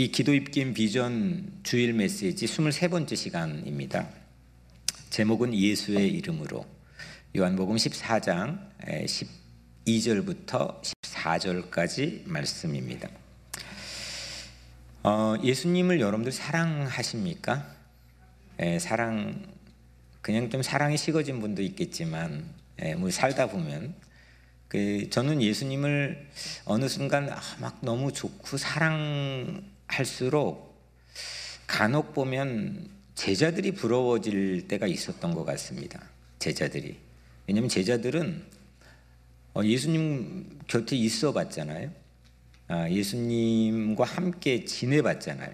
이 기도 입김 비전 주일 메시지 23번째 시간입니다. 제목은 예수의 이름으로 요한복음 14장 12절부터 14절까지 말씀입니다. 어, 예수님을 여러분들 사랑하십니까? 예, 사랑 그냥 좀 사랑이 식어진 분도 있겠지만 예, 뭐 살다 보면 그 저는 예수님을 어느 순간 아, 막 너무 좋고 사랑 할수록 간혹 보면 제자들이 부러워질 때가 있었던 것 같습니다. 제자들이 왜냐하면 제자들은 어, 예수님 곁에 있어 봤잖아요. 아, 예수님과 함께 지내봤잖아요.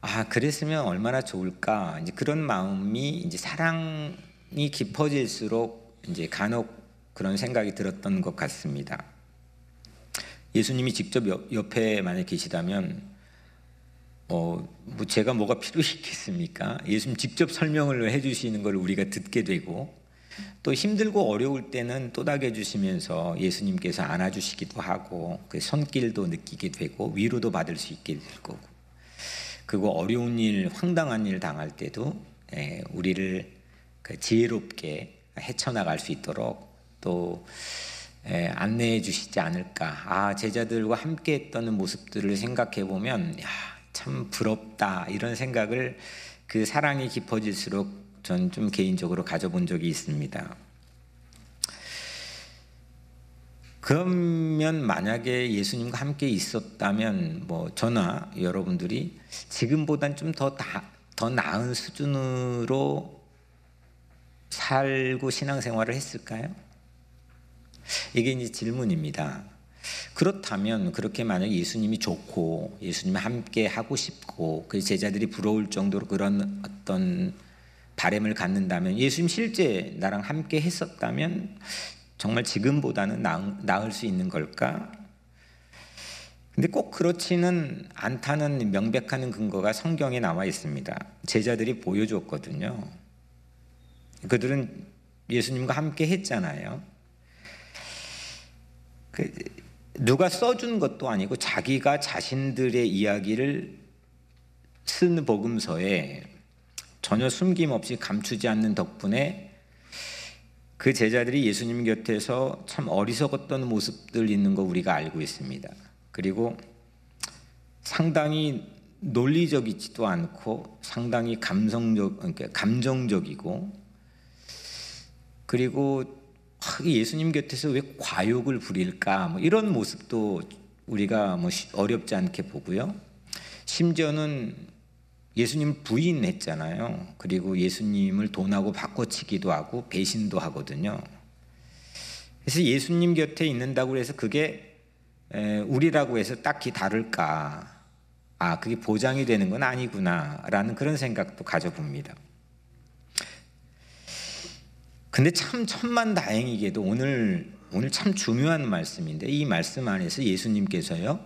아 그랬으면 얼마나 좋을까 이제 그런 마음이 이제 사랑이 깊어질수록 이제 간혹 그런 생각이 들었던 것 같습니다. 예수님이 직접 옆에 만약 계시다면 어, 뭐 제가 뭐가 필요했겠습니까? 예수님 직접 설명을 해주시는 걸 우리가 듣게 되고 또 힘들고 어려울 때는 또닥여 주시면서 예수님께서 안아주시기도 하고 그 손길도 느끼게 되고 위로도 받을 수 있게 될 거고 그리고 어려운 일, 황당한 일 당할 때도 예, 우리를 그 지혜롭게 헤쳐나갈 수 있도록 또 안내해 주시지 않을까. 아, 제자들과 함께 했던 모습들을 생각해 보면, 야, 참 부럽다. 이런 생각을 그 사랑이 깊어질수록 전 좀 개인적으로 가져본 적이 있습니다. 그러면 만약에 예수님과 함께 있었다면, 뭐, 저나 여러분들이 지금보단 좀 더, 더 나은 수준으로 살고 신앙생활을 했을까요? 이게 이제 질문입니다. 그렇다면 그렇게 만약 예수님이 좋고 예수님 함께 하고 싶고 그 제자들이 부러울 정도로 그런 어떤 바램을 갖는다면 예수님 실제 나랑 함께 했었다면 정말 지금보다는 나을 수 있는 걸까? 근데 꼭 그렇지는 않다는 명백한 근거가 성경에 나와 있습니다. 제자들이 보여줬거든요. 그들은 예수님과 함께 했잖아요. 그 누가 써준 것도 아니고 자기가 자신들의 이야기를 쓴 복음서에 전혀 숨김없이 감추지 않는 덕분에 그 제자들이 예수님 곁에서 참 어리석었던 모습들 있는 거 우리가 알고 있습니다. 그리고 상당히 논리적이지도 않고 상당히 감성적, 그러니까 감정적이고 그리고 예수님 곁에서 왜 과욕을 부릴까? 뭐 이런 모습도 우리가 뭐 어렵지 않게 보고요. 심지어는 예수님 부인했잖아요. 그리고 예수님을 돈하고 바꿔치기도 하고 배신도 하거든요. 그래서 예수님 곁에 있는다고 해서 그게 우리라고 해서 딱히 다를까? 아, 그게 보장이 되는 건 아니구나라는 그런 생각도 가져봅니다. 근데 참 천만 다행이게도 오늘 오늘 참 중요한 말씀인데 이 말씀 안에서 예수님께서요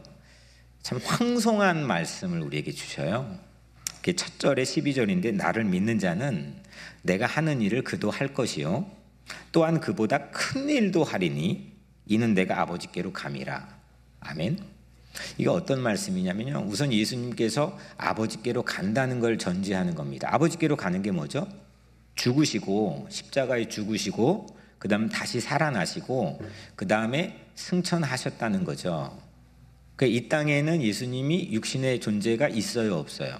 참 황송한 말씀을 우리에게 주셔요. 그게 첫 절에 12절인데 나를 믿는 자는 내가 하는 일을 그도 할 것이요 또한 그보다 큰 일도 하리니 이는 내가 아버지께로 감이라. 아멘. 이거 어떤 말씀이냐면요. 우선 예수님께서 아버지께로 간다는 걸 전제하는 겁니다. 아버지께로 가는 게 뭐죠? 죽으시고 십자가에 죽으시고 그 다음 다시 살아나시고 그 다음에 승천하셨다는 거죠. 그러니까 이 땅에는 예수님이 육신의 존재가 있어요, 없어요?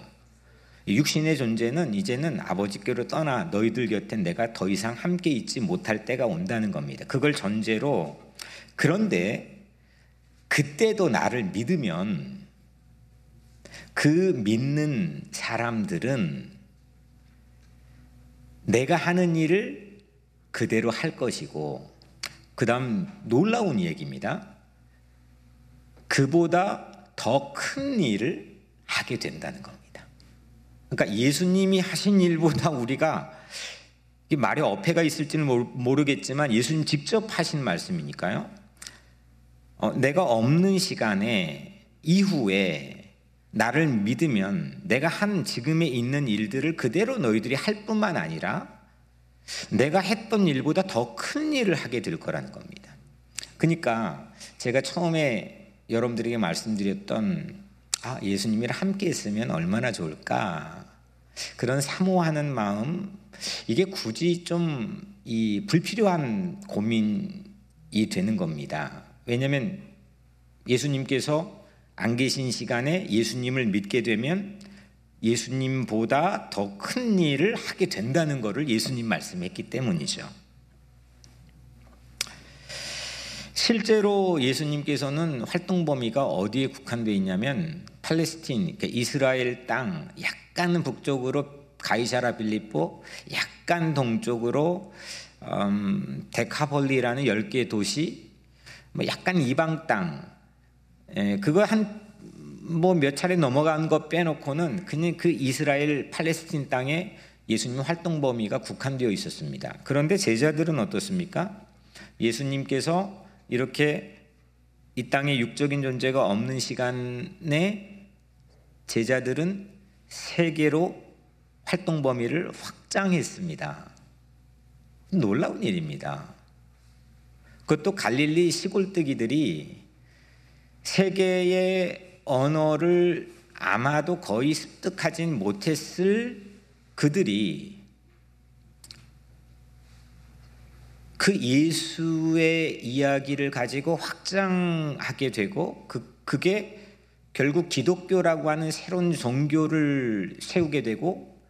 육신의 존재는 이제는 아버지께로 떠나 너희들 곁에 내가 더 이상 함께 있지 못할 때가 온다는 겁니다. 그걸 전제로 그런데 그때도 나를 믿으면 그 믿는 사람들은 내가 하는 일을 그대로 할 것이고, 그 다음 놀라운 얘기입니다. 그보다 더 큰 일을 하게 된다는 겁니다. 그러니까 예수님이 하신 일보다 우리가 말에 어폐가 있을지는 모르겠지만 예수님 직접 하신 말씀이니까요. 어, 내가 없는 시간에 이후에 나를 믿으면 내가 한 지금에 있는 일들을 그대로 너희들이 할 뿐만 아니라 내가 했던 일보다 더 큰 일을 하게 될 거라는 겁니다. 그러니까 제가 처음에 여러분들에게 말씀드렸던 아, 예수님이랑 함께 있으면 얼마나 좋을까? 그런 사모하는 마음 이게 굳이 좀 이 불필요한 고민이 되는 겁니다. 왜냐하면 예수님께서 안 계신 시간에 예수님을 믿게 되면 예수님보다 더 큰 일을 하게 된다는 것을 예수님 말씀했기 때문이죠. 실제로 예수님께서는 활동 범위가 어디에 국한되어 있냐면 팔레스틴, 그러니까 이스라엘 땅 약간 북쪽으로 가이사라 빌립보, 약간 동쪽으로 음, 데카폴리라는 10개 도시, 뭐 약간 이방 땅, 에, 예, 그거 한 뭐 몇 차례 넘어간 거 빼놓고는 그냥 그 이스라엘 팔레스틴 땅에 예수님 활동 범위가 국한되어 있었습니다. 그런데 제자들은 어떻습니까? 예수님께서 이렇게 이 땅에 육적인 존재가 없는 시간에 제자들은 세계로 활동 범위를 확장했습니다. 놀라운 일입니다. 그것도 갈릴리 시골뜨기들이 세계의 언어를 아마도 거의 습득하진 못했을 그들이 그 예수의 이야기를 가지고 확장하게 되고 그, 그게 결국 기독교라고 하는 새로운 종교를 세우게 되고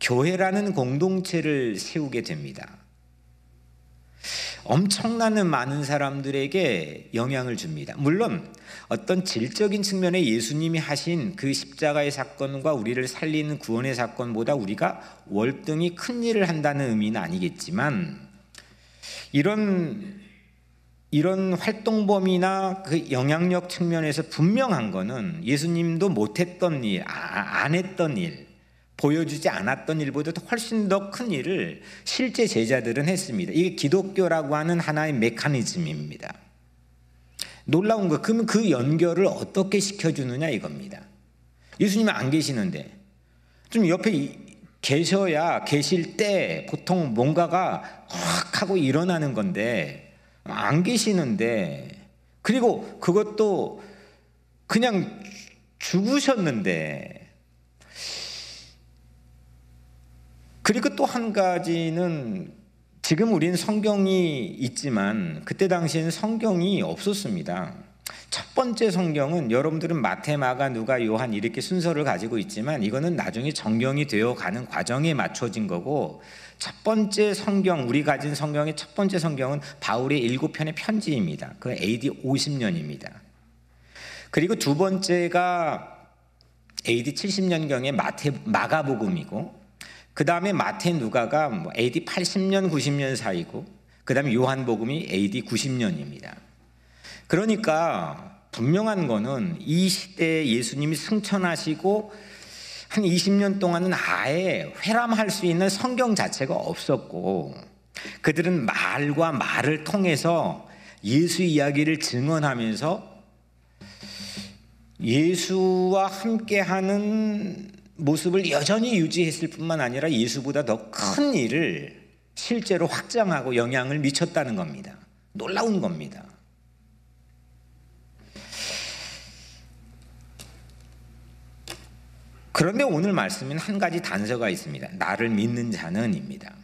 교회라는 공동체를 세우게 됩니다. 엄청나는 많은 사람들에게 영향을 줍니다. 물론 어떤 질적인 측면에 예수님이 하신 그 십자가의 사건과 우리를 살리는 구원의 사건보다 우리가 월등히 큰 일을 한다는 의미는 아니겠지만 이런 이런 활동 범위나 그 영향력 측면에서 분명한 거는 예수님도 못했던 일, 아, 안 했던 일, 보여주지 않았던 일보다 훨씬 더 큰 일을 실제 제자들은 했습니다. 이게 기독교라고 하는 하나의 메커니즘입니다. 놀라운 거, 그러면 그 연결을 어떻게 시켜주느냐 이겁니다. 예수님이 안 계시는데, 좀 옆에 계셔야 계실 때 보통 뭔가가 확 하고 일어나는 건데, 안 계시는데, 그리고 그것도 그냥 죽으셨는데, 그리고 또 한 가지는 지금 우리는 성경이 있지만 그때 당시에는 성경이 없었습니다. 첫 번째 성경은 여러분들은 마태, 마가, 누가, 요한 이렇게 순서를 가지고 있지만 이거는 나중에 정경이 되어 가는 과정에 맞춰진 거고 첫 번째 성경, 우리 가진 성경의 첫 번째 성경은 바울의 일곱 편의 편지입니다. 그 AD 50년입니다. 그리고 두 번째가 AD 70년경의 마태, 마가복음이고 그 다음에 마태 누가가 뭐 AD 80년 90년 사이고 그 다음에 요한복음이 AD 90년입니다. 그러니까 분명한 거는 이 시대에 예수님이 승천하시고 한 20년 동안은 아예 회람할 수 있는 성경 자체가 없었고 그들은 말과 말을 통해서 예수 이야기를 증언하면서 예수와 함께하는 모습을 여전히 유지했을 뿐만 아니라 예수보다 더 큰 일을 실제로 확장하고 영향을 미쳤다는 겁니다. 놀라운 겁니다. 그런데 오늘 말씀은 한 가지 단서가 있습니다. 나를 믿는 자는입니다.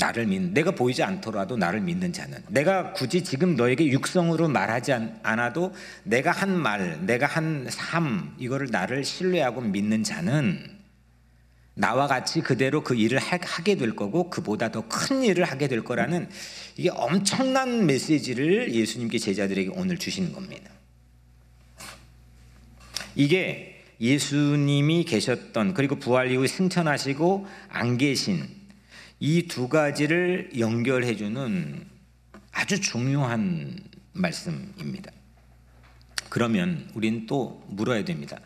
나를 믿 내가 보이지 않더라도 나를 믿는 자는 내가 굳이 지금 너에게 육성으로 말하지 않 아도 내가 한 말, 내가 한 삶 이거를 나를 신뢰하고 믿는 자는 나와 같이 그대로 그 일을 하게 될 거고 그보다 더 큰 일을 하게 될 거라는 이게 엄청난 메시지를 예수님께 제자들에게 오늘 주시는 겁니다. 이게 예수님이 계셨던 그리고 부활 이후 승천하시고 안 계신 이 두 가지를 연결해 주는 아주 중요한 말씀입니다. 그러면 우리는 또 물어야 됩니다.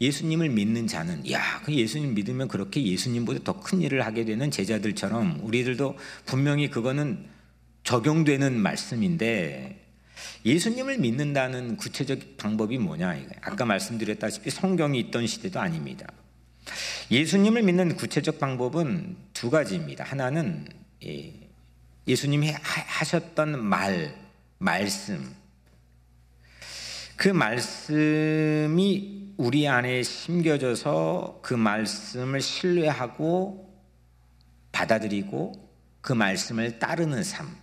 예수님을 믿는 자는 야, 그 예수님 믿으면 그렇게 예수님보다 더 큰 일을 하게 되는 제자들처럼 우리들도 분명히 그거는 적용되는 말씀인데 예수님을 믿는다는 구체적 방법이 뭐냐? 아까 말씀드렸다시피 성경이 있던 시대도 아닙니다. 예수님을 믿는 구체적 방법은 두 가지입니다. 하나는 예수님이 하셨던 말, 말씀, 그 말씀이 우리 안에 심겨져서 그 말씀을 신뢰하고 받아들이고 그 말씀을 따르는 삶.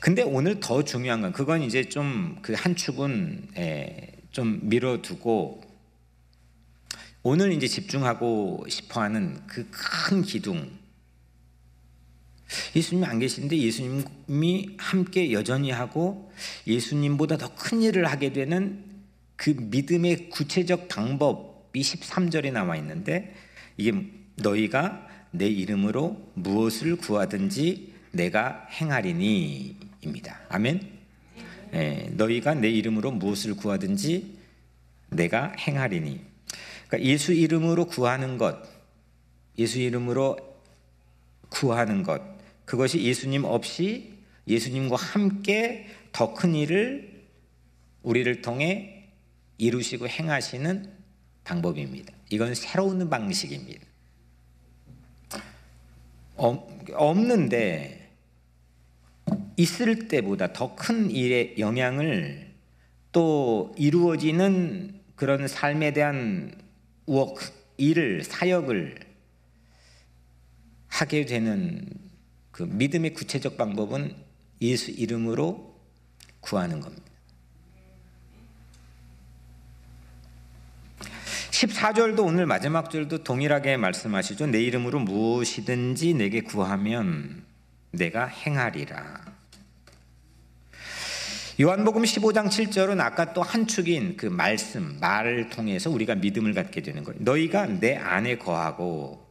근데 오늘 더 중요한 건 그건 이제 좀 그 한 축은 예, 좀 밀어두고 오늘 이제 집중하고 싶어 하는 그 큰 기둥. 예수님이 안 계신데 예수님이 함께 여전히 하고 예수님보다 더 큰 일을 하게 되는 그 믿음의 구체적 방법이 13절에 나와 있는데 이게 너희가 내 이름으로 무엇을 구하든지 내가 행하리니입니다. 아멘. 예, 너희가 내 이름으로 무엇을 구하든지 내가 행하리니. 그러니까 예수 이름으로 구하는 것, 예수 이름으로 구하는 것, 그것이 예수님 없이 예수님과 함께 더 큰 일을 우리를 통해 이루시고 행하시는 방법입니다. 이건 새로운 방식입니다. 없는데 있을 때보다 더 큰 일의 영향을 또 이루어지는 그런 삶에 대한 work, 일을, 사역을 하게 되는 그 믿음의 구체적 방법은 예수 이름으로 구하는 겁니다. 14절도 오늘 마지막 절도 동일하게 말씀하시죠. 내 이름으로 무엇이든지 내게 구하면 내가 행하리라. 요한복음 15장 7절은 아까 또 한 축인 그 말씀, 말을 통해서 우리가 믿음을 갖게 되는 거예요. 너희가 내 안에 거하고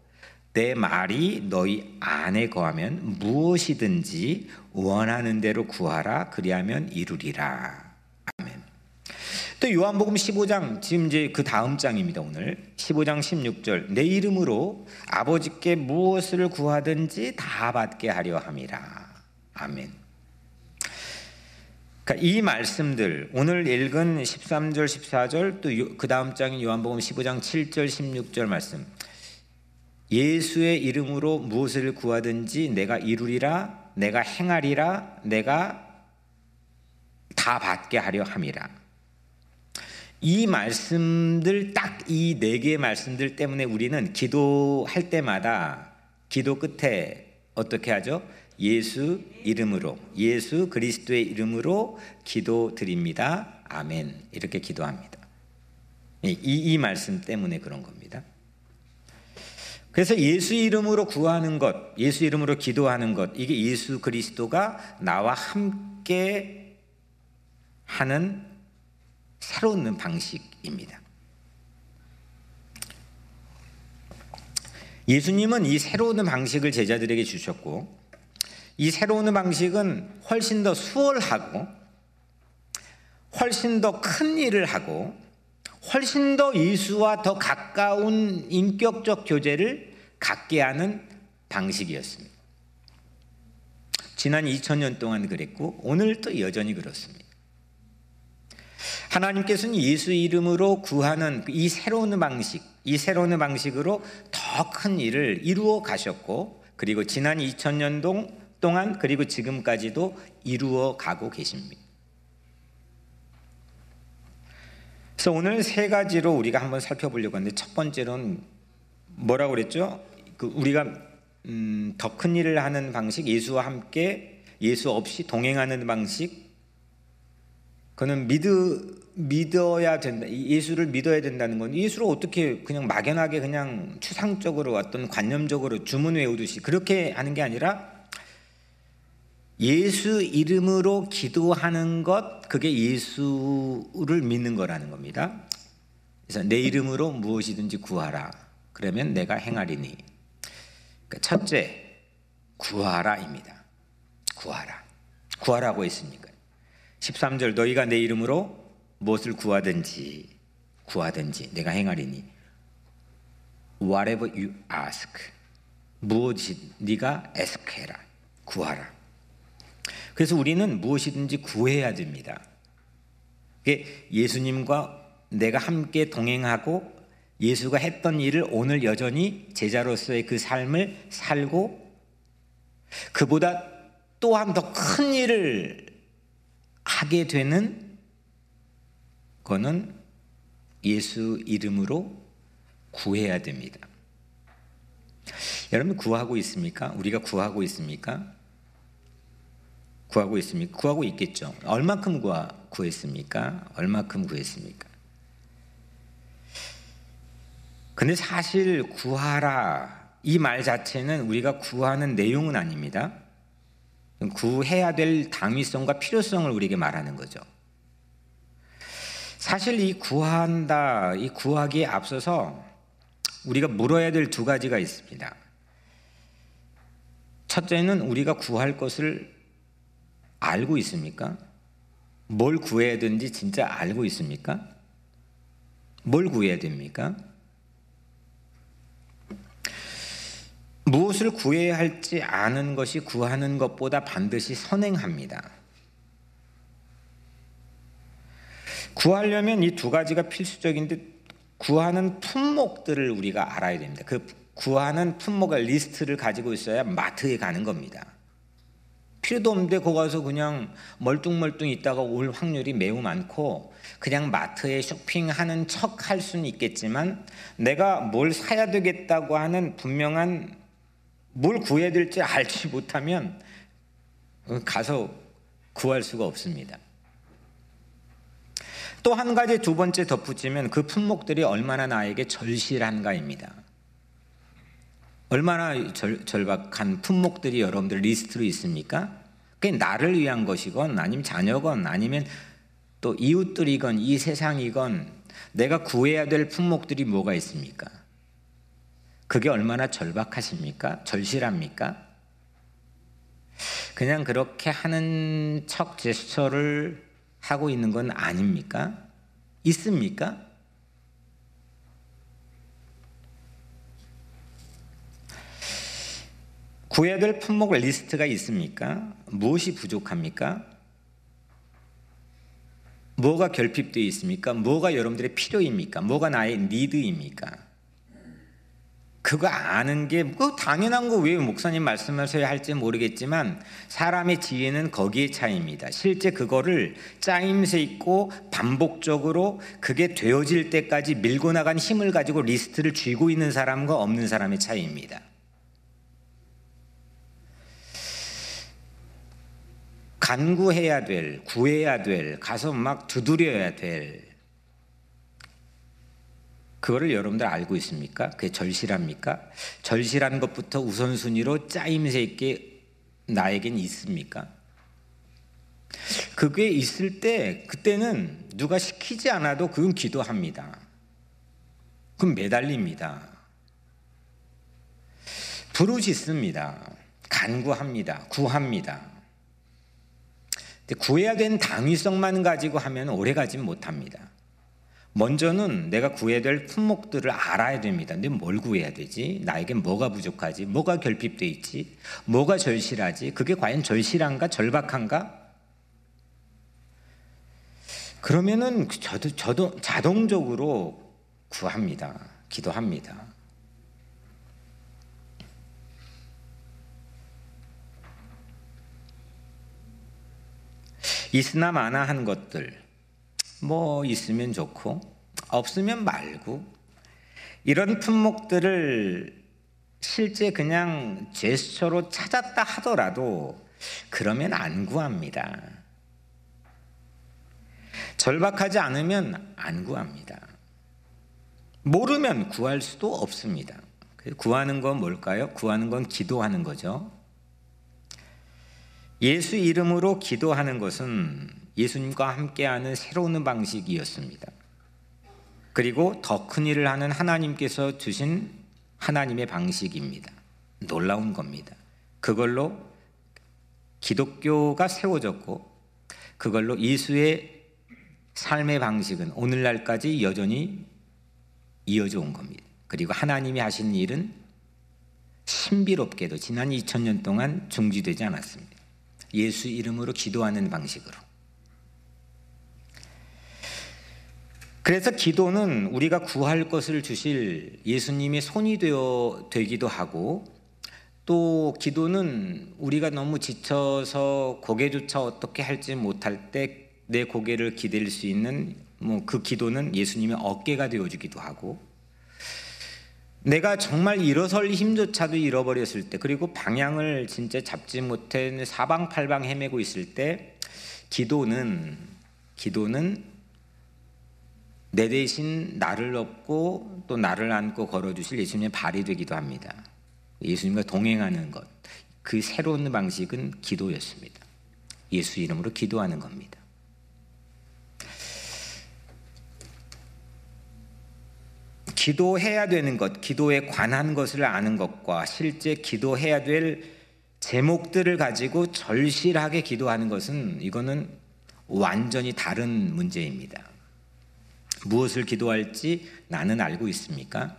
내 말이 너희 안에 거하면 무엇이든지 원하는 대로 구하라 그리하면 이루리라. 아멘. 또 요한복음 15장 지금 이제 그 다음 장입니다. 오늘 15장 16절 내 이름으로 아버지께 무엇을 구하든지 다 받게 하려 함이라. 아멘. 그러니까 이 말씀들 오늘 읽은 13절 14절 또 그 다음 장인 요한복음 15장 7절 16절 말씀 예수의 이름으로 무엇을 구하든지 내가 이루리라 내가 행하리라 내가 다 받게 하려 함이라 이 말씀들 딱 이 네 개의 말씀들 때문에 우리는 기도할 때마다 기도 끝에 어떻게 하죠? 예수 이름으로 예수 그리스도의 이름으로 기도드립니다. 아멘. 이렇게 기도합니다. 이, 이 말씀 때문에 그런 겁니다. 그래서 예수 이름으로 구하는 것, 예수 이름으로 기도하는 것, 이게 예수 그리스도가 나와 함께 하는 새로운 방식입니다. 예수님은 이 새로운 방식을 제자들에게 주셨고, 이 새로운 방식은 훨씬 더 수월하고 훨씬 더 큰 일을 하고 훨씬 더 예수와 더 가까운 인격적 교제를 갖게 하는 방식이었습니다. 지난 2000년 동안 그랬고 오늘 또 여전히 그렇습니다. 하나님께서는 예수 이름으로 구하는 이 새로운 방식, 이 새로운 방식으로 더 큰 일을 이루어 가셨고 그리고 지난 2000년 동 동안 그리고 지금까지도 이루어 가고 계십니다. 그래서 오늘 세 가지로 우리가 한번 살펴보려고 하는데 첫 번째로는 뭐라고 그랬죠? 그 우리가 음, 더 큰 일을 하는 방식, 예수와 함께 예수 없이 동행하는 방식, 그는 믿으, 믿어야 된다. 예수를 믿어야 된다는 건 예수를 어떻게 그냥 막연하게 그냥 추상적으로 어떤 관념적으로 주문 외우듯이 그렇게 하는 게 아니라 예수 이름으로 기도하는 것, 그게 예수를 믿는 거라는 겁니다. 그래서 내 이름으로 무엇이든지 구하라. 그러면 내가 행하리니. 그러니까 첫째, 구하라입니다. 구하라. 구하라고 했으니까. 13절 너희가 내 이름으로 무엇을 구하든지 구하든지 내가 행하리니 whatever you ask 무엇이 네가 에스케라 구하라 그래서 우리는 무엇이든지 구해야 됩니다. 예수님과 내가 함께 동행하고 예수가 했던 일을 오늘 여전히 제자로서의 그 삶을 살고 그보다 또한 더 큰 일을 하게 되는 거는 예수 이름으로 구해야 됩니다. 여러분 구하고 있습니까? 우리가 구하고 있습니까? 구하고 있습니까? 구하고 있겠죠. 얼마큼 구하, 구했습니까? 얼마큼 구했습니까? 근데 사실 구하라 이 말 자체는 우리가 구하는 내용은 아닙니다. 구해야 될 당위성과 필요성을 우리에게 말하는 거죠. 사실 이 구한다, 이 구하기에 앞서서 우리가 물어야 될 두 가지가 있습니다. 첫째는 우리가 구할 것을 알고 있습니까? 뭘 구해야 되는지 진짜 알고 있습니까? 뭘 구해야 됩니까? 무엇을 구해야 할지 아는 것이 구하는 것보다 반드시 선행합니다. 구하려면 이 두 가지가 필수적인데 구하는 품목들을 우리가 알아야 됩니다. 그 구하는 품목의 리스트를 가지고 있어야 마트에 가는 겁니다. 필요도 없는데 거기 가서 그냥 멀뚱멀뚱 있다가 올 확률이 매우 많고 그냥 마트에 쇼핑하는 척 할 수는 있겠지만 내가 뭘 사야 되겠다고 하는 분명한 뭘 구해야 될지 알지 못하면 가서 구할 수가 없습니다. 또 한 가지 두 번째 덧붙이면 그 품목들이 얼마나 나에게 절실한가입니다. 얼마나 절, 절박한 품목들이 여러분들 리스트로 있습니까? 그게 나를 위한 것이건 아니면 자녀건 아니면 또 이웃들이건 이 세상이건 내가 구해야 될 품목들이 뭐가 있습니까? 그게 얼마나 절박하십니까? 절실합니까? 그냥 그렇게 하는 척 제스처를 하고 있는 건 아닙니까? 있습니까? 구해야 될 품목 리스트가 있습니까? 무엇이 부족합니까? 뭐가 결핍되어 있습니까? 뭐가 여러분들의 필요입니까? 뭐가 나의 니드입니까? 그거 아는 게그 당연한 거 왜 목사님 말씀하셔야 할지 모르겠지만 사람의 지혜는 거기에 차이입니다. 실제 그거를 짜임새 있고 반복적으로 그게 되어질 때까지 밀고 나간 힘을 가지고 리스트를 쥐고 있는 사람과 없는 사람의 차이입니다. 간구해야 될, 구해야 될, 가서 막 두드려야 될 그거를 여러분들 알고 있습니까? 그게 절실합니까? 절실한 것부터 우선순위로 짜임새 있게 나에겐 있습니까? 그게 있을 때 그때는 누가 시키지 않아도 그건 기도합니다. 그건 매달립니다. 부르짖습니다. 간구합니다. 구합니다. 구해야 되는 당위성만 가지고 하면 오래 가진 못합니다. 먼저는 내가 구해야 될 품목들을 알아야 됩니다. 근데 뭘 구해야 되지? 나에게 뭐가 부족하지? 뭐가 결핍돼 있지? 뭐가 절실하지? 그게 과연 절실한가? 절박한가? 그러면은 저도, 저도 자동적으로 구합니다. 기도합니다. 있으나 마나 한 것들, 뭐 있으면 좋고 없으면 말고 이런 품목들을 실제 그냥 제스처로 찾았다 하더라도 그러면 안 구합니다. 절박하지 않으면 안 구합니다. 모르면 구할 수도 없습니다. 구하는 건 뭘까요? 구하는 건 기도하는 거죠. 예수 이름으로 기도하는 것은 예수님과 함께하는 새로운 방식이었습니다. 그리고 더 큰 일을 하는 하나님께서 주신 하나님의 방식입니다. 놀라운 겁니다. 그걸로 기독교가 세워졌고 그걸로 예수의 삶의 방식은 오늘날까지 여전히 이어져 온 겁니다. 그리고 하나님이 하신 일은 신비롭게도 지난 2000년 동안 중지되지 않았습니다. 예수 이름으로 기도하는 방식으로. 그래서 기도는 우리가 구할 것을 주실 예수님의 손이 되어 되기도 하고 또 기도는 우리가 너무 지쳐서 고개조차 어떻게 할지 못할 때 내 고개를 기댈 수 있는 뭐 그 기도는 예수님의 어깨가 되어 주기도 하고 내가 정말 일어설 힘조차도 잃어버렸을 때 그리고 방향을 진짜 잡지 못해 사방팔방 헤매고 있을 때 기도는 기도는 내 대신 나를 업고 또 나를 안고 걸어주실 예수님의 발이 되기도 합니다. 예수님과 동행하는 것. 그 새로운 방식은 기도였습니다. 예수 이름으로 기도하는 겁니다. 기도해야 되는 것, 기도에 관한 것을 아는 것과 실제 기도해야 될 제목들을 가지고 절실하게 기도하는 것은 이거는 완전히 다른 문제입니다. 무엇을 기도할지 나는 알고 있습니까?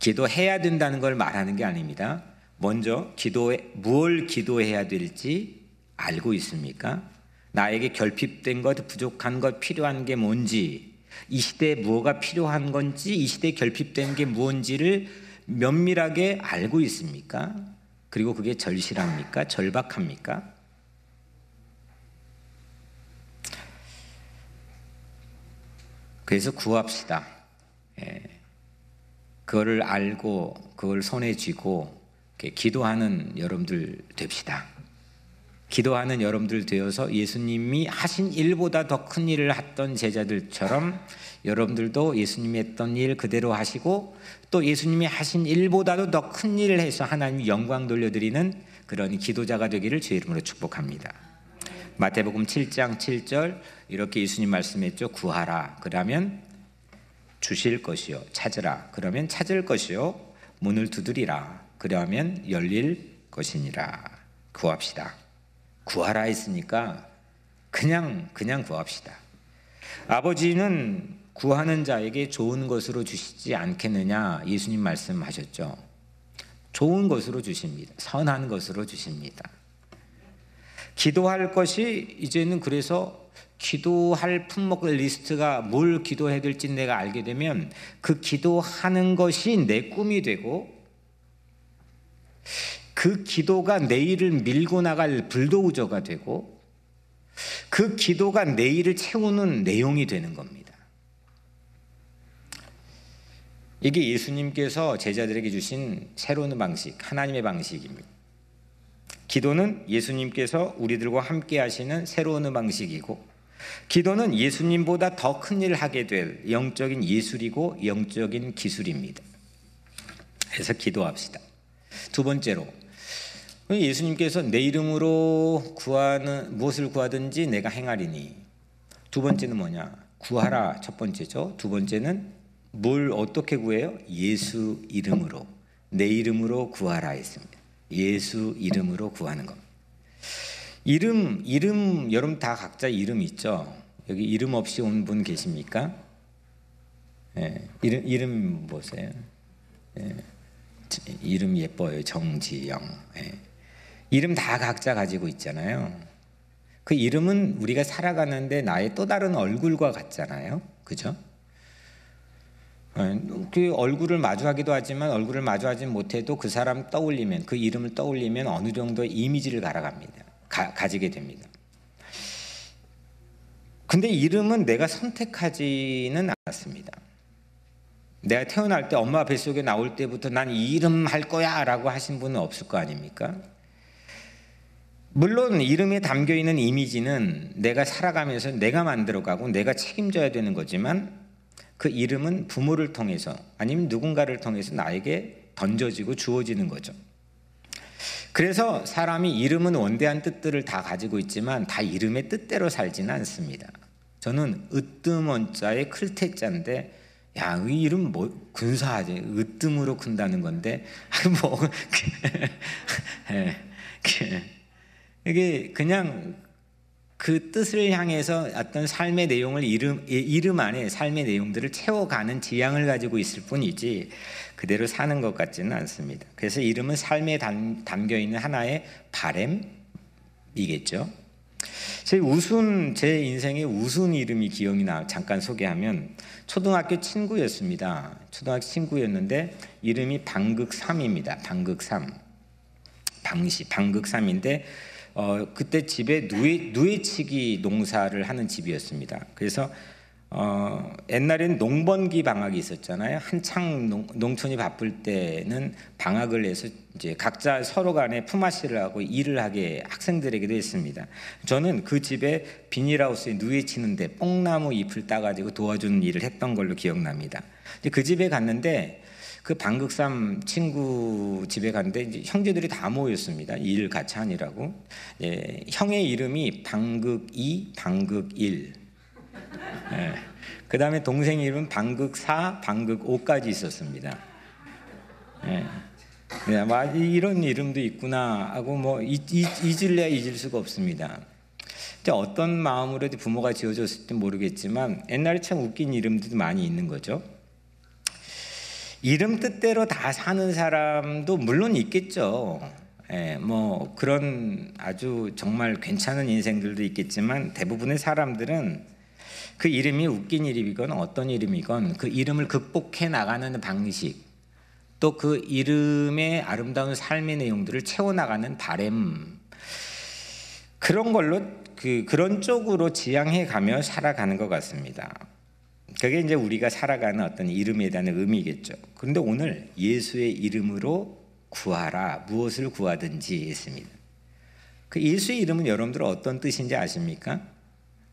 기도해야 된다는 걸 말하는 게 아닙니다. 먼저 기도에 뭘 기도해야 될지 알고 있습니까? 나에게 결핍된 것, 부족한 것, 필요한 게 뭔지, 이 시대에 뭐가 필요한 건지, 이 시대에 결핍된 게 무엇인지를 면밀하게 알고 있습니까? 그리고 그게 절실합니까? 절박합니까? 그래서 구합시다. 예. 그거를 알고 그걸 손에 쥐고 기도하는 여러분들 됩시다. 기도하는 여러분들 되어서 예수님이 하신 일보다 더 큰 일을 했던 제자들처럼 여러분들도 예수님이 했던 일 그대로 하시고 또 예수님이 하신 일보다도 더 큰 일을 해서 하나님 영광 돌려드리는 그런 기도자가 되기를 주의 이름으로 축복합니다. 마태복음 7장 7절 이렇게 예수님 말씀했죠. 구하라. 그러면 주실 것이요. 찾으라. 그러면 찾을 것이요. 문을 두드리라. 그러면 열릴 것이니라. 구합시다. 구하라 했으니까 그냥 그냥 구합시다. 아버지는 구하는 자에게 좋은 것으로 주시지 않겠느냐 예수님 말씀하셨죠. 좋은 것으로 주십니다. 선한 것으로 주십니다. 기도할 것이 이제는 그래서 기도할 품목 리스트가 뭘 기도해야 될지 내가 알게 되면 그 기도하는 것이 내 꿈이 되고 그 기도가 내일을 밀고 나갈 불도우저가 되고 그 기도가 내일을 채우는 내용이 되는 겁니다. 이게 예수님께서 제자들에게 주신 새로운 방식, 하나님의 방식입니다. 기도는 예수님께서 우리들과 함께 하시는 새로운 방식이고 기도는 예수님보다 더 큰 일을 하게 될 영적인 예술이고 영적인 기술입니다. 그래서 기도합시다. 두 번째로 예수님께서 내 이름으로 구하는 무엇을 구하든지 내가 행하리니 두 번째는 뭐냐? 구하라 첫 번째죠. 두 번째는 뭘 어떻게 구해요? 예수 이름으로 내 이름으로 구하라 했습니다. 예수 이름으로 구하는 겁니다. 이름 이름 여러분 다 각자 이름 있죠. 여기 이름 없이 온 분 계십니까? 예, 이름 이름 보세요. 예, 이름 예뻐요. 정지영. 예. 이름 다 각자 가지고 있잖아요. 그 이름은 우리가 살아가는데 나의 또 다른 얼굴과 같잖아요. 그죠? 어, 그 얼굴을 마주하기도 하지만 얼굴을 마주하지 못해도 그 사람 떠올리면 그 이름을 떠올리면 어느 정도의 이미지를 갈아갑니다. 가, 가지게 됩니다. 근데 이름은 내가 선택하지는 않았습니다. 내가 태어날 때 엄마 뱃속에 나올 때부터 난 이 이름 할 거야 라고 하신 분은 없을 거 아닙니까? 물론 이름에 담겨 있는 이미지는 내가 살아가면서 내가 만들어가고 내가 책임져야 되는 거지만 그 이름은 부모를 통해서 아니면 누군가를 통해서 나에게 던져지고 주어지는 거죠. 그래서 사람이 이름은 원대한 뜻들을 다 가지고 있지만 다 이름의 뜻대로 살지는 않습니다. 저는 으뜸원자의 클테자인데 야, 이 이름 뭐 근사하지. 으뜸으로 큰다는 건데 뭐 예, 이게 그냥 그 뜻을 향해서 어떤 삶의 내용을 이름, 이름 안에 삶의 내용들을 채워가는 지향을 가지고 있을 뿐이지 그대로 사는 것 같지는 않습니다. 그래서 이름은 삶에 담겨 있는 하나의 바램이겠죠. 제 우순 제 인생의 우순 이름이 기억이 나 잠깐 소개하면 초등학교 친구였습니다. 초등학교 친구였는데 이름이 방극삼입니다. 방극삼 방시 방극삼인데 어, 그때 집에 누에, 누에치기 농사를 하는 집이었습니다. 그래서 어, 옛날엔 농번기 방학이 있었잖아요. 한창 농, 농촌이 바쁠 때는 방학을 내서 이제 각자 서로 간에 품앗이를 하고 일을 하게 학생들에게도 했습니다. 저는 그 집에 비닐하우스에 누에 치는데 뽕나무 잎을 따가지고 도와주는 일을 했던 걸로 기억납니다. 그 집에 갔는데 그 방극삼 친구 집에 갔는데 이제 형제들이 다 모였습니다. 일 같이 하니라고. 예, 형의 이름이 방극이, 방극일. 예. 그 다음에 동생 이름 방극사, 방극오까지 있었습니다. 예. 네, 뭐 이런 이름도 있구나 하고 뭐 잊을래야 잊을 수가 없습니다. 어떤 마음으로 부모가 지어줬을지 모르겠지만 옛날에 참 웃긴 이름들도 많이 있는 거죠. 이름 뜻대로 다 사는 사람도 물론 있겠죠. 예, 뭐 그런 아주 정말 괜찮은 인생들도 있겠지만 대부분의 사람들은 그 이름이 웃긴 이름이건 어떤 이름이건 그 이름을 극복해 나가는 방식 또 그 이름의 아름다운 삶의 내용들을 채워 나가는 바램 그런 걸로 그 그런 쪽으로 지향해 가며 살아가는 것 같습니다. 그게 이제 우리가 살아가는 어떤 이름에 대한 의미겠죠. 그런데 오늘 예수의 이름으로 구하라 무엇을 구하든지 했습니다. 그 예수의 이름은 여러분들 어떤 뜻인지 아십니까?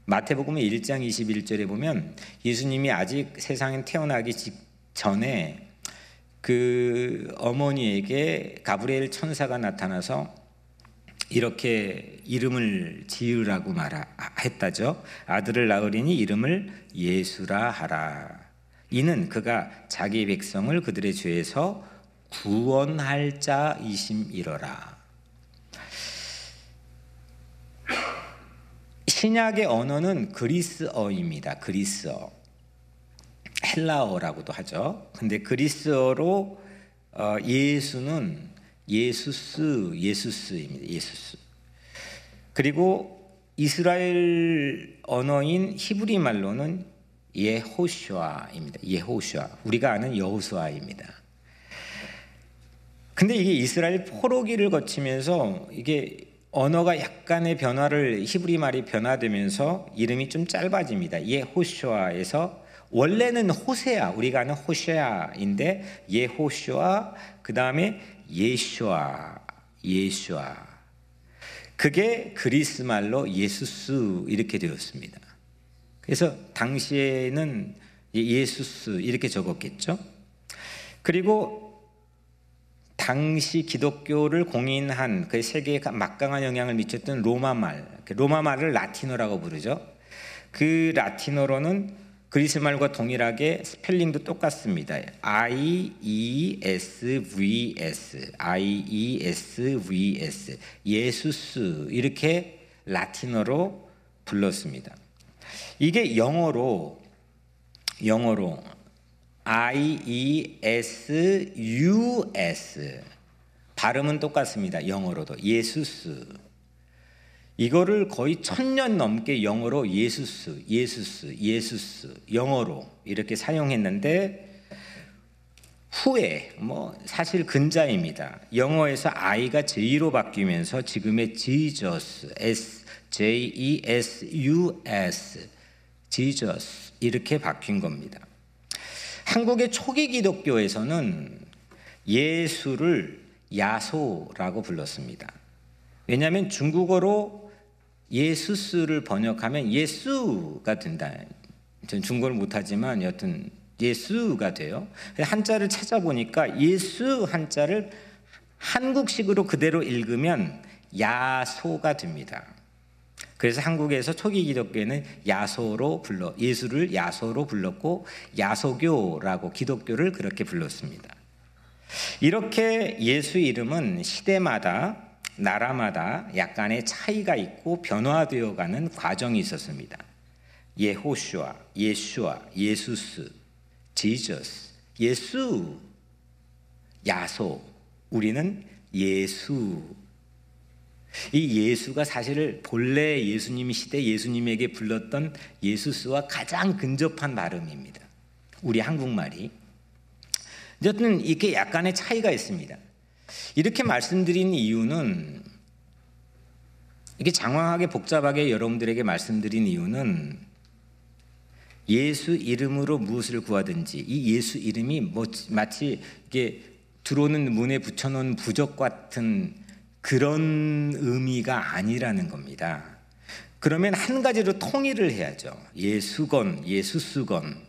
마태복음 1장 21절에 보면 예수님이 아직 세상에 태어나기 전에 그 어머니에게 가브리엘 천사가 나타나서 이렇게 이름을 지으라고 말했다죠. 아들을 낳으리니 이름을 예수라 하라. 이는 그가 자기 백성을 그들의 죄에서 구원할 자이심이러라. 신약의 언어는 그리스어입니다. 그리스어. 헬라어라고도 하죠. 근데 그리스어로 어, 예수는 예수스, 예수스입니다. 예수스. 그리고 이스라엘 언어인 히브리 말로는 예호슈아입니다. 예호슈아. 우리가 아는 여호수아입니다. 근데 이게 이스라엘 포로기를 거치면서 이게 언어가 약간의 변화를 히브리 말이 변화되면서 이름이 좀 짧아집니다. 예호슈아에서 원래는 호세아 우리가 아는 호세아인데 예호슈아 그 다음에 예슈아, 예슈아. 그게 그리스 말로 예수스 이렇게 되었습니다. 그래서 당시에는 예수스 이렇게 적었겠죠. 그리고 당시 기독교를 공인한 그 세계에 막강한 영향을 미쳤던 로마 말, 그 로마 말을 라틴어라고 부르죠. 그 라틴어로는 그리스 말과 동일하게 스펠링도 똑같습니다. I E S V S, I E S V S, 예수스 이렇게 라틴어로 불렀습니다. 이게 영어로 영어로 I E S U S 발음은 똑같습니다. 영어로도 예수스 이거를 거의 천년 넘게 영어로 예수스, 예수스, 예수스 영어로 이렇게 사용했는데 후에 뭐 사실 근자입니다. 영어에서 I가 J로 바뀌면서 지금의 Jesus, S, J E S U S, Jesus 이렇게 바뀐 겁니다. 한국의 초기 기독교에서는 예수를 야소라고 불렀습니다. 왜냐하면 중국어로 예수스를 번역하면 예수가 된다. 전 중국어를 못하지만 여튼 예수가 돼요. 한자를 찾아보니까 예수 한자를 한국식으로 그대로 읽으면 야소가 됩니다. 그래서 한국에서 초기 기독교는 야소로 불러 예수를 야소로 불렀고 야소교라고 기독교를 그렇게 불렀습니다. 이렇게 예수 이름은 시대마다 나라마다 약간의 차이가 있고 변화되어 가는 과정이 있었습니다. 예호슈아, 예슈아, 예수스, 지저스, 예수, 야소. 우리는 예수. 이 예수가 사실 본래 예수님 시대 예수님에게 불렀던 예수스와 가장 근접한 발음입니다. 우리 한국말이. 어쨌든 이렇게 약간의 차이가 있습니다. 이렇게 말씀드린 이유는 이게 장황하게 복잡하게 여러분들에게 말씀드린 이유는 예수 이름으로 무엇을 구하든지 이 예수 이름이 뭐 마치 이게 들어오는 문에 붙여놓은 부적 같은 그런 의미가 아니라는 겁니다. 그러면 한 가지로 통일을 해야죠. 예수건, 예수수건.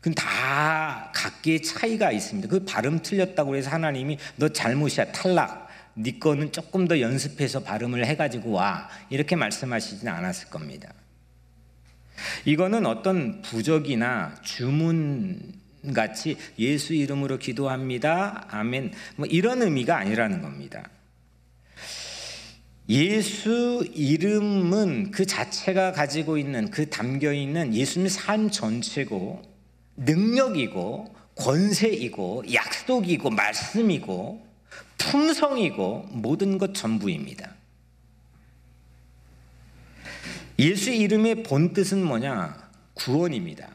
그건 다 각기의 차이가 있습니다. 그 발음 틀렸다고 해서 하나님이 너 잘못이야 탈락. 네 거는 조금 더 연습해서 발음을 해가지고 와 이렇게 말씀하시진 않았을 겁니다. 이거는 어떤 부적이나 주문 같이 예수 이름으로 기도합니다. 아멘. 뭐 이런 의미가 아니라는 겁니다. 예수 이름은 그 자체가 가지고 있는 그 담겨 있는 예수님 삶 전체고 능력이고 권세이고 약속이고 말씀이고 품성이고 모든 것 전부입니다. 예수 이름의 본 뜻은 뭐냐? 구원입니다.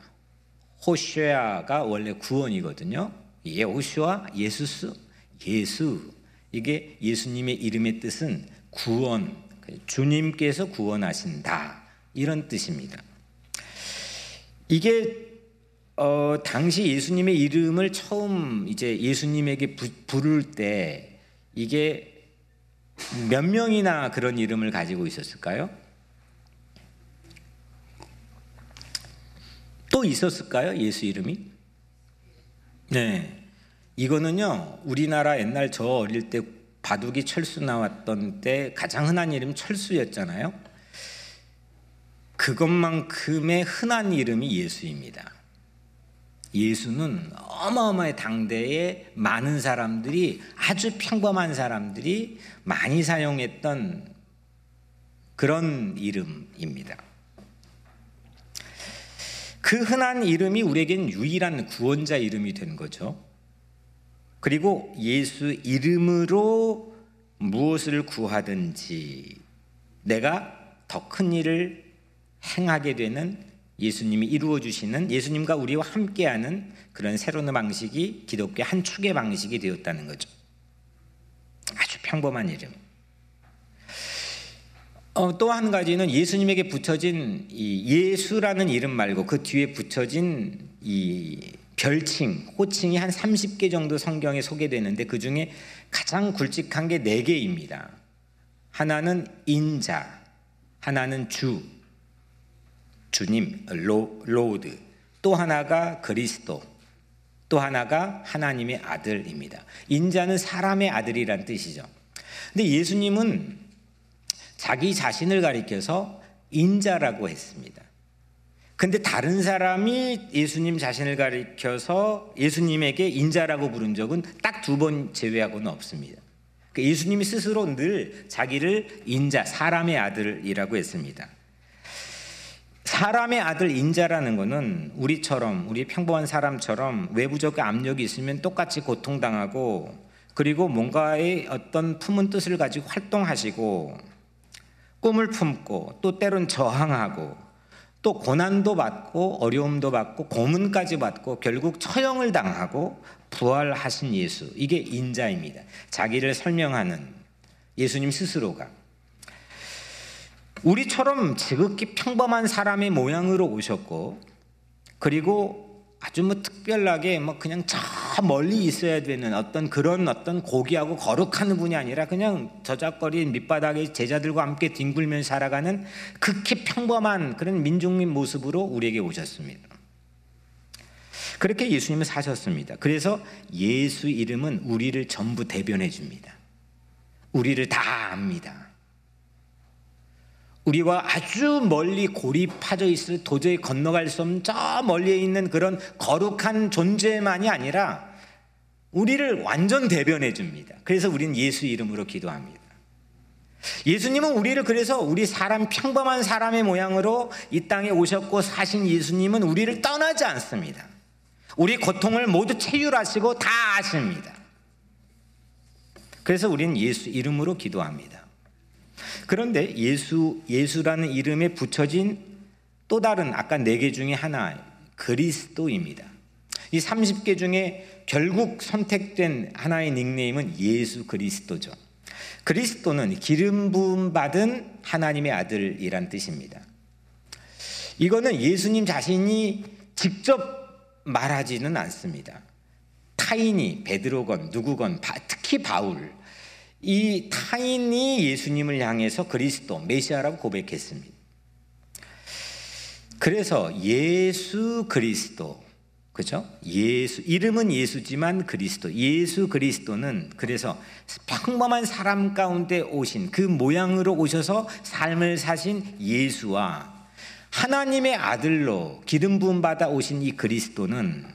호쉐아가 원래 구원이거든요. 예, 호슈아, 예수스, 예수. 이게 예수님의 이름의 뜻은 구원, 주님께서 구원하신다. 이런 뜻입니다. 이게 어, 당시 예수님의 이름을 처음 이제 예수님에게 부, 부를 때 이게 몇 명이나 그런 이름을 가지고 있었을까요? 또 있었을까요? 예수 이름이? 네. 이거는요, 우리나라 옛날 저 어릴 때 바둑이 철수 나왔던 때 가장 흔한 이름 철수였잖아요. 그것만큼의 흔한 이름이 예수입니다. 예수는 어마어마의 당대에 많은 사람들이 아주 평범한 사람들이 많이 사용했던 그런 이름입니다. 그 흔한 이름이 우리에겐 유일한 구원자 이름이 된 거죠. 그리고 예수 이름으로 무엇을 구하든지 내가 더 큰 일을 행하게 되는 예수님이 이루어 주시는 예수님과 우리와 함께하는 그런 새로운 방식이 기독교 한 축의 방식이 되었다는 거죠. 아주 평범한 이름. 어, 또 한 가지는 예수님에게 붙여진 이 예수라는 이름 말고 그 뒤에 붙여진 이 별칭, 호칭이 한 30개 정도 성경에 소개되는데 그 중에 가장 굵직한 게 4개입니다. 하나는 인자, 하나는 주, 주님, 로, Lord, 또 하나가 그리스도, 또 하나가 하나님의 아들입니다. 인자는 사람의 아들이란 뜻이죠. 근데 예수님은 자기 자신을 가리켜서 인자라고 했습니다. 근데 다른 사람이 예수님 자신을 가리켜서 예수님에게 인자라고 부른 적은 딱 두 번 제외하고는 없습니다. 그러니까 예수님이 스스로 늘 자기를 인자, 사람의 아들이라고 했습니다. 사람의 아들 인자라는 것은 우리처럼, 우리 평범한 사람처럼 외부적 압력이 있으면 똑같이 고통당하고 그리고 뭔가의 어떤 품은 뜻을 가지고 활동하시고 꿈을 품고 또 때론 저항하고 또 고난도 받고 어려움도 받고 고문까지 받고 결국 처형을 당하고 부활하신 예수 이게 인자입니다. 자기를 설명하는 예수님 스스로가 우리처럼 지극히 평범한 사람의 모양으로 오셨고 그리고 아주 뭐 특별하게 뭐 그냥 저 멀리 있어야 되는 어떤 그런 어떤 고귀하고 거룩한 분이 아니라 그냥 저작거린 밑바닥에 제자들과 함께 뒹굴면서 살아가는 극히 평범한 그런 민중민 모습으로 우리에게 오셨습니다. 그렇게 예수님은 사셨습니다. 그래서 예수 이름은 우리를 전부 대변해 줍니다. 우리를 다 압니다. 우리와 아주 멀리 고립하져 있을 도저히 건너갈 수 없는 저 멀리에 있는 그런 거룩한 존재만이 아니라 우리를 완전 대변해 줍니다. 그래서 우리는 예수 이름으로 기도합니다. 예수님은 우리를 그래서 우리 사람 평범한 사람의 모양으로 이 땅에 오셨고 사신 예수님은 우리를 떠나지 않습니다. 우리 고통을 모두 체휼하시고 다 아십니다. 그래서 우리는 예수 이름으로 기도합니다. 그런데 예수 예수라는 이름에 붙여진 또 다른 아까 네 개 중에 하나 그리스도입니다. 이 30개 중에 결국 선택된 하나의 닉네임은 예수 그리스도죠. 그리스도는 기름 부음 받은 하나님의 아들이란 뜻입니다. 이거는 예수님 자신이 직접 말하지는 않습니다. 타인이 베드로건 누구건 특히 바울 이 타인이 예수님을 향해서 그리스도 메시아라고 고백했습니다. 그래서 예수 그리스도 그죠? 예수 이름은 예수지만 그리스도 예수 그리스도는 그래서 평범한 사람 가운데 오신 그 모양으로 오셔서 삶을 사신 예수와 하나님의 아들로 기름 부음 받아 오신 이 그리스도는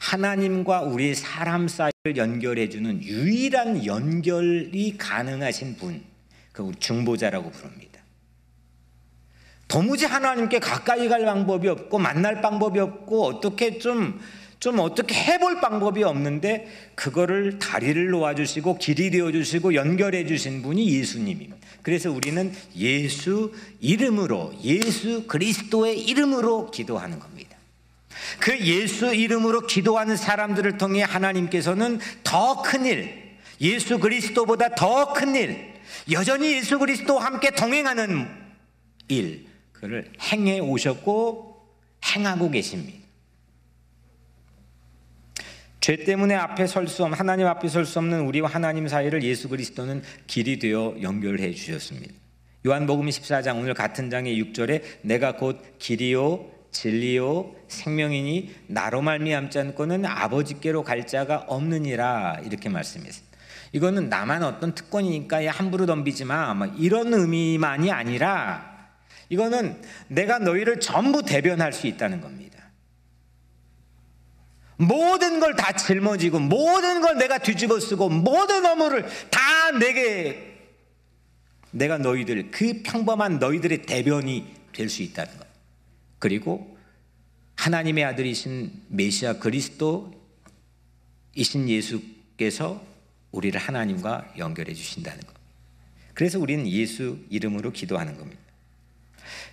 하나님과 우리 사람 사이를 연결해 주는 유일한 연결이 가능하신 분, 그 중보자라고 부릅니다. 도무지 하나님께 가까이 갈 방법이 없고 만날 방법이 없고 어떻게 좀, 좀 어떻게 해볼 방법이 없는데 그거를 다리를 놓아주시고 길이 되어주시고 연결해 주신 분이 예수님입니다. 그래서 우리는 예수 이름으로 예수 그리스도의 이름으로 기도하는 겁니다. 그 예수 이름으로 기도하는 사람들을 통해 하나님께서는 더 큰 일, 예수 그리스도보다 더 큰 일, 여전히 예수 그리스도와 함께 동행하는 일, 그를 행해 오셨고 행하고 계십니다. 죄 때문에 앞에 설 수 없는 하나님 앞에 설 수 없는 우리와 하나님 사이를 예수 그리스도는 길이 되어 연결해 주셨습니다. 요한복음 14장 오늘 같은 장의 6절에 내가 곧 길이요 진리요 생명이니 나로 말미암지 않고는 아버지께로 갈 자가 없느니라 이렇게 말씀했습니다. 이거는 나만 어떤 특권이니까 함부로 덤비지 마. 이런 의미만이 아니라 이거는 내가 너희를 전부 대변할 수 있다는 겁니다. 모든 걸 다 짊어지고 모든 걸 내가 뒤집어 쓰고 모든 업무를 다 내게 내가 너희들 그 평범한 너희들의 대변이 될 수 있다는 것. 그리고 하나님의 아들이신 메시아 그리스도이신 예수께서 우리를 하나님과 연결해 주신다는 것. 그래서 우리는 예수 이름으로 기도하는 겁니다.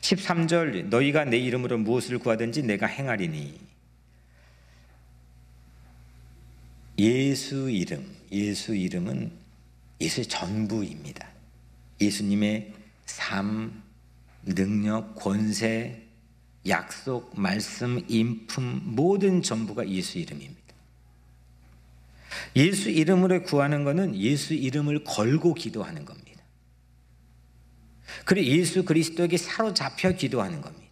13절 너희가 내 이름으로 무엇을 구하든지 내가 행하리니 예수 이름 예수 이름은 예수의 전부입니다. 예수님의 삶, 능력, 권세, 약속, 말씀, 인품 모든 전부가 예수 이름입니다. 예수 이름으로 구하는 것은 예수 이름을 걸고 기도하는 겁니다. 그리고 예수 그리스도에게 사로잡혀 기도하는 겁니다.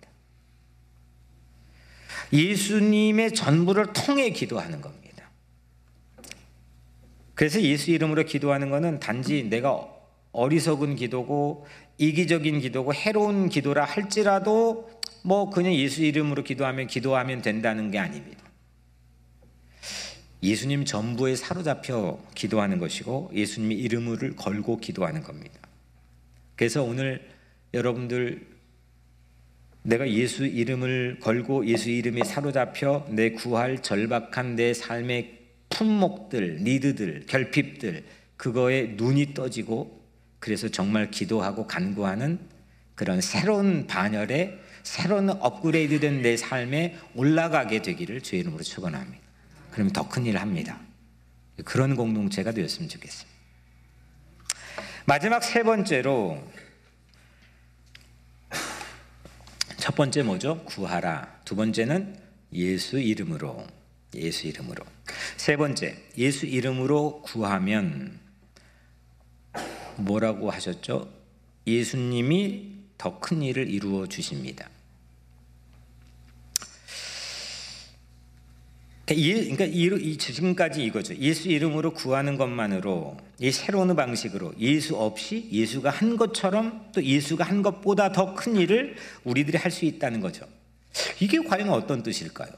예수님의 전부를 통해 기도하는 겁니다. 그래서 예수 이름으로 기도하는 것은 단지 내가 어리석은 기도고 이기적인 기도고 해로운 기도라 할지라도 뭐 그냥 예수 이름으로 기도하면 기도하면 된다는 게 아닙니다. 예수님 전부에 사로잡혀 기도하는 것이고 예수님의 이름을 걸고 기도하는 겁니다. 그래서 오늘 여러분들 내가 예수 이름을 걸고 예수 이름에 사로잡혀 내 구할 절박한 내 삶의 품목들, 니드들, 결핍들 그거에 눈이 떠지고 그래서 정말 기도하고 간구하는 그런 새로운 반열에 새로운 업그레이드된 내 삶에 올라가게 되기를 주의 이름으로 축원합니다. 그러면 더 큰 일을 합니다. 그런 공동체가 되었으면 좋겠습니다. 마지막 세 번째로 첫 번째 뭐죠? 구하라. 두 번째는 예수 이름으로. 예수 이름으로. 세 번째, 예수 이름으로 구하면 뭐라고 하셨죠? 예수님이 더 큰 일을 이루어 주십니다. 그러니까, 그러니까 지금까지 이거죠. 예수 이름으로 구하는 것만으로 이 새로운 방식으로 예수 없이 예수가 한 것처럼 또 예수가 한 것보다 더 큰 일을 우리들이 할 수 있다는 거죠. 이게 과연 어떤 뜻일까요?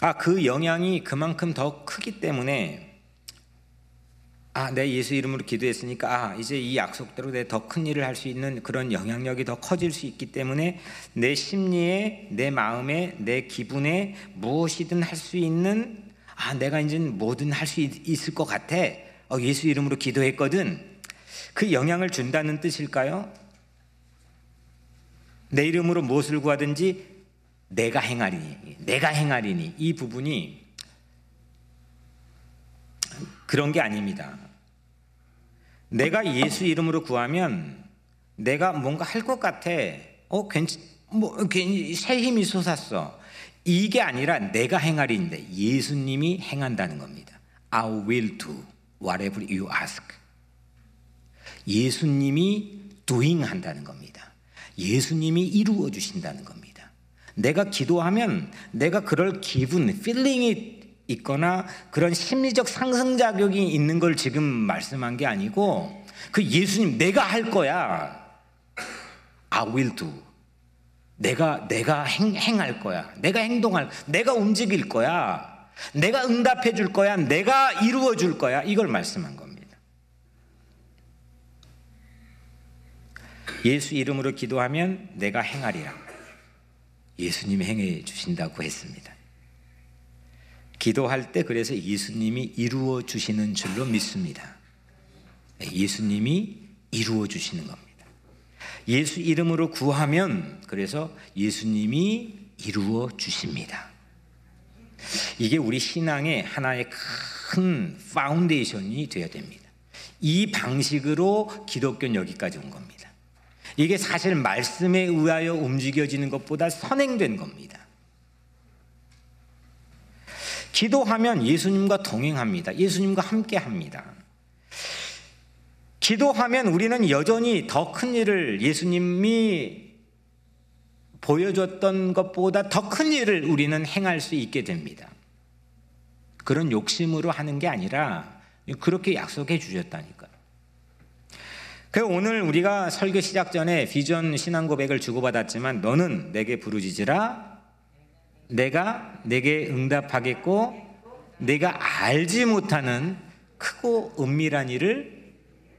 아, 그 영향이 그만큼 더 크기 때문에 아, 내 예수 이름으로 기도했으니까 아, 이제 이 약속대로 내 더 큰 일을 할 수 있는 그런 영향력이 더 커질 수 있기 때문에 내 심리에, 내 마음에, 내 기분에 무엇이든 할 수 있는 아, 내가 이제 뭐든 할 수 있을 것 같아. 어, 예수 이름으로 기도했거든. 그 영향을 준다는 뜻일까요? 내 이름으로 무엇을 구하든지 내가 행하리니, 내가 행하리니 이 부분이 그런 게 아닙니다. 내가 예수 이름으로 구하면 내가 뭔가 할 것 같아. 어, 괜찮, 뭐, 괜히 새 힘이 솟았어. 이게 아니라 내가 행하리인데 예수님이 행한다는 겁니다. I will do whatever you ask. 예수님이 doing 한다는 겁니다. 예수님이 이루어 주신다는 겁니다. 내가 기도하면 내가 그럴 기분, feeling이 있거나 그런 심리적 상승작용이 있는 걸 지금 말씀한 게 아니고 그 예수님 내가 할 거야. I will do. 내가 내가 행, 행할 거야. 내가 행동할 내가 움직일 거야. 내가 응답해 줄 거야. 내가 이루어 줄 거야. 이걸 말씀한 겁니다. 예수 이름으로 기도하면 내가 행하리라. 예수님이 행해 주신다고 했습니다. 기도할 때 그래서 예수님이 이루어 주시는 줄로 믿습니다. 예수님이 이루어 주시는 겁니다. 예수 이름으로 구하면 그래서 예수님이 이루어 주십니다. 이게 우리 신앙의 하나의 큰 foundation이 되어야 됩니다. 이 방식으로 기독교는 여기까지 온 겁니다. 이게 사실 말씀에 의하여 움직여지는 것보다 선행된 겁니다. 기도하면 예수님과 동행합니다. 예수님과 함께 합니다. 기도하면 우리는 여전히 더 큰 일을 예수님이 보여줬던 것보다 더 큰 일을 우리는 행할 수 있게 됩니다. 그런 욕심으로 하는 게 아니라 그렇게 약속해 주셨다니까요. 그 오늘 우리가 설교 시작 전에 비전 신앙 고백을 주고받았지만 너는 내게 부르짖으라 내가 내게 응답하겠고 내가 알지 못하는 크고 은밀한 일을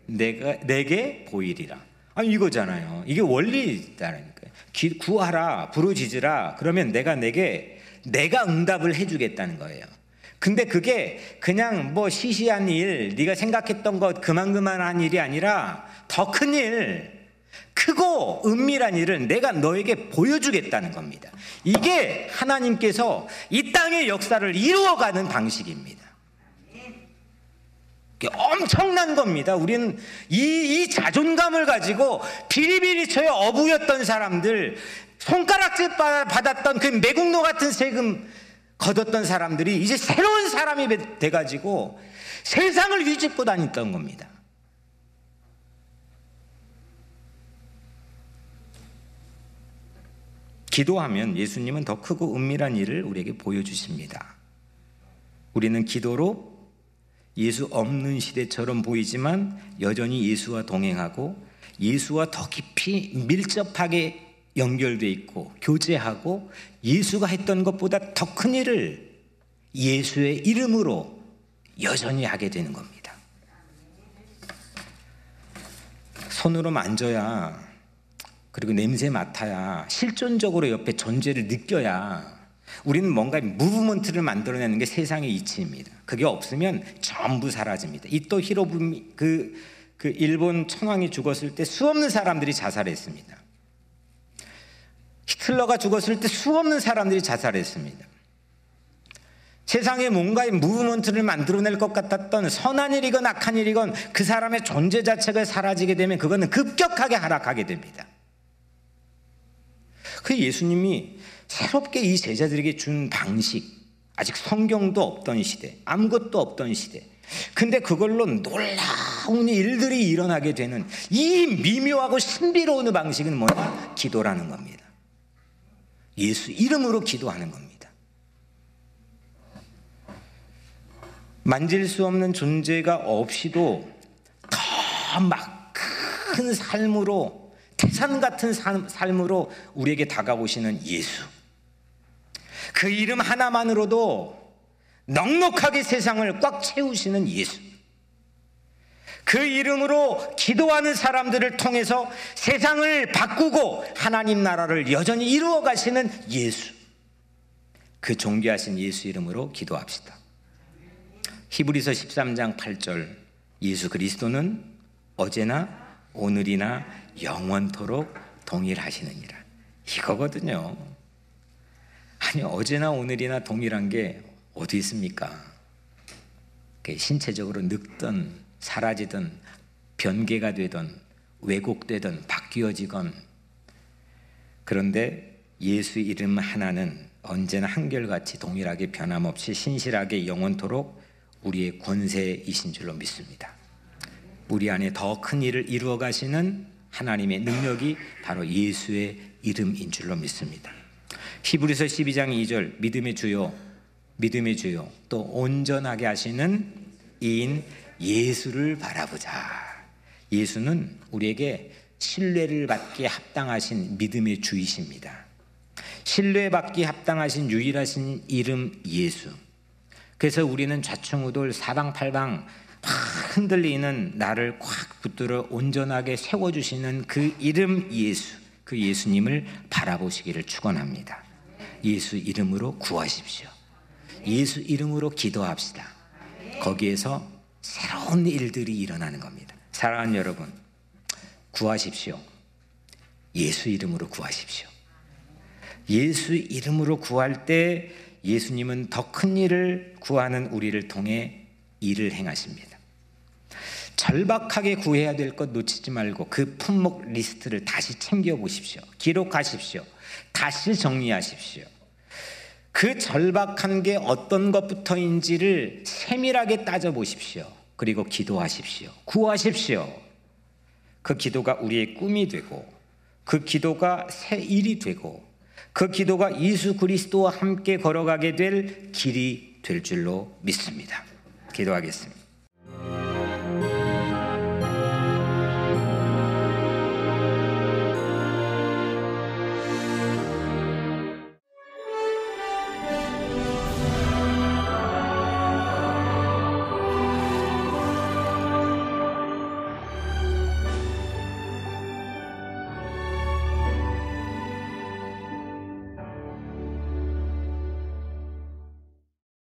내가 내게 보이리라. 아니 이거잖아요. 이게 원리다라니까요. 구하라, 부르짖으라. 그러면 내가 내게 내가 응답을 해주겠다는 거예요. 근데 그게 그냥 뭐 시시한 일, 네가 생각했던 것 그만 그만한 일이 아니라 더 큰 일, 크고 은밀한 일을 내가 너에게 보여주겠다는 겁니다. 이게 하나님께서 이 땅의 역사를 이루어가는 방식입니다. 엄청난 겁니다. 우리는 이, 이 자존감을 가지고 비리비리처에 어부였던 사람들, 손가락질 받았던 그 매국노 같은 세금 거뒀던 사람들이 이제 새로운 사람이 돼가지고 세상을 위집고 다녔던 겁니다. 기도하면 예수님은 더 크고 은밀한 일을 우리에게 보여주십니다. 우리는 기도로 예수 없는 시대처럼 보이지만 여전히 예수와 동행하고 예수와 더 깊이 밀접하게 연결돼 있고 교제하고 예수가 했던 것보다 더 큰 일을 예수의 이름으로 여전히 하게 되는 겁니다. 손으로 만져야 그리고 냄새 맡아야 실존적으로 옆에 존재를 느껴야 우리는 뭔가 무브먼트를 만들어내는 게 세상의 이치입니다. 그게 없으면 전부 사라집니다. 이또 히로부미 그, 그 일본 천황이 죽었을 때 수없는 사람들이 자살했습니다. 히틀러가 죽었을 때 수없는 사람들이 자살했습니다. 세상에 뭔가의 무브먼트를 만들어낼 것 같았던 선한 일이건 악한 일이건 그 사람의 존재 자체가 사라지게 되면 그거는 급격하게 하락하게 됩니다. 그 예수님이 새롭게 이 제자들에게 준 방식, 아직 성경도 없던 시대, 아무것도 없던 시대. 근데 그걸로 놀라운 일들이 일어나게 되는 이 미묘하고 신비로운 방식은 뭐냐? 기도라는 겁니다. 예수 이름으로 기도하는 겁니다. 만질 수 없는 존재가 없이도 더 막 큰 삶으로 태산 같은 삶으로 우리에게 다가오시는 예수. 그 이름 하나만으로도 넉넉하게 세상을 꽉 채우시는 예수. 그 이름으로 기도하는 사람들을 통해서 세상을 바꾸고 하나님 나라를 여전히 이루어 가시는 예수. 그 존귀하신 예수 이름으로 기도합시다. 히브리서 13장 8절 예수 그리스도는 어제나 오늘이나 영원토록 동일하시느니라. 이거거든요. 아니 어제나 오늘이나 동일한 게 어디 있습니까? 신체적으로 늙던 사라지던 변개가 되던 왜곡되던 바뀌어지건 그런데 예수 이름 하나는 언제나 한결같이 동일하게 변함없이 신실하게 영원토록 우리의 권세이신 줄로 믿습니다. 우리 안에 더 큰 일을 이루어 가시는 하나님의 능력이 바로 예수의 이름인 줄로 믿습니다. 히브리서 12장 2절 믿음의 주요 믿음의 주요 또 온전하게 하시는 이인 예수를 바라보자. 예수는 우리에게 신뢰를 받기에 합당하신 믿음의 주이십니다. 신뢰받기 합당하신 유일하신 이름 예수. 그래서 우리는 좌충우돌 사방팔방 막 흔들리는 나를 꽉 붙들어 온전하게 세워주시는 그 이름 예수, 그 예수님을 바라보시기를 축원합니다. 예수 이름으로 구하십시오. 예수 이름으로 기도합시다. 거기에서 새로운 일들이 일어나는 겁니다. 사랑하는 여러분, 구하십시오. 예수 이름으로 구하십시오. 예수 이름으로 구할 때 예수님은 더 큰 일을 구하는 우리를 통해 일을 행하십니다. 절박하게 구해야 될 것 놓치지 말고 그 품목 리스트를 다시 챙겨 보십시오. 기록하십시오. 다시 정리하십시오. 그 절박한 게 어떤 것부터인지를 세밀하게 따져 보십시오. 그리고 기도하십시오. 구하십시오. 그 기도가 우리의 꿈이 되고 그 기도가 새 일이 되고 그 기도가 예수 그리스도와 함께 걸어가게 될 길이 될 줄로 믿습니다. 기도하겠습니다.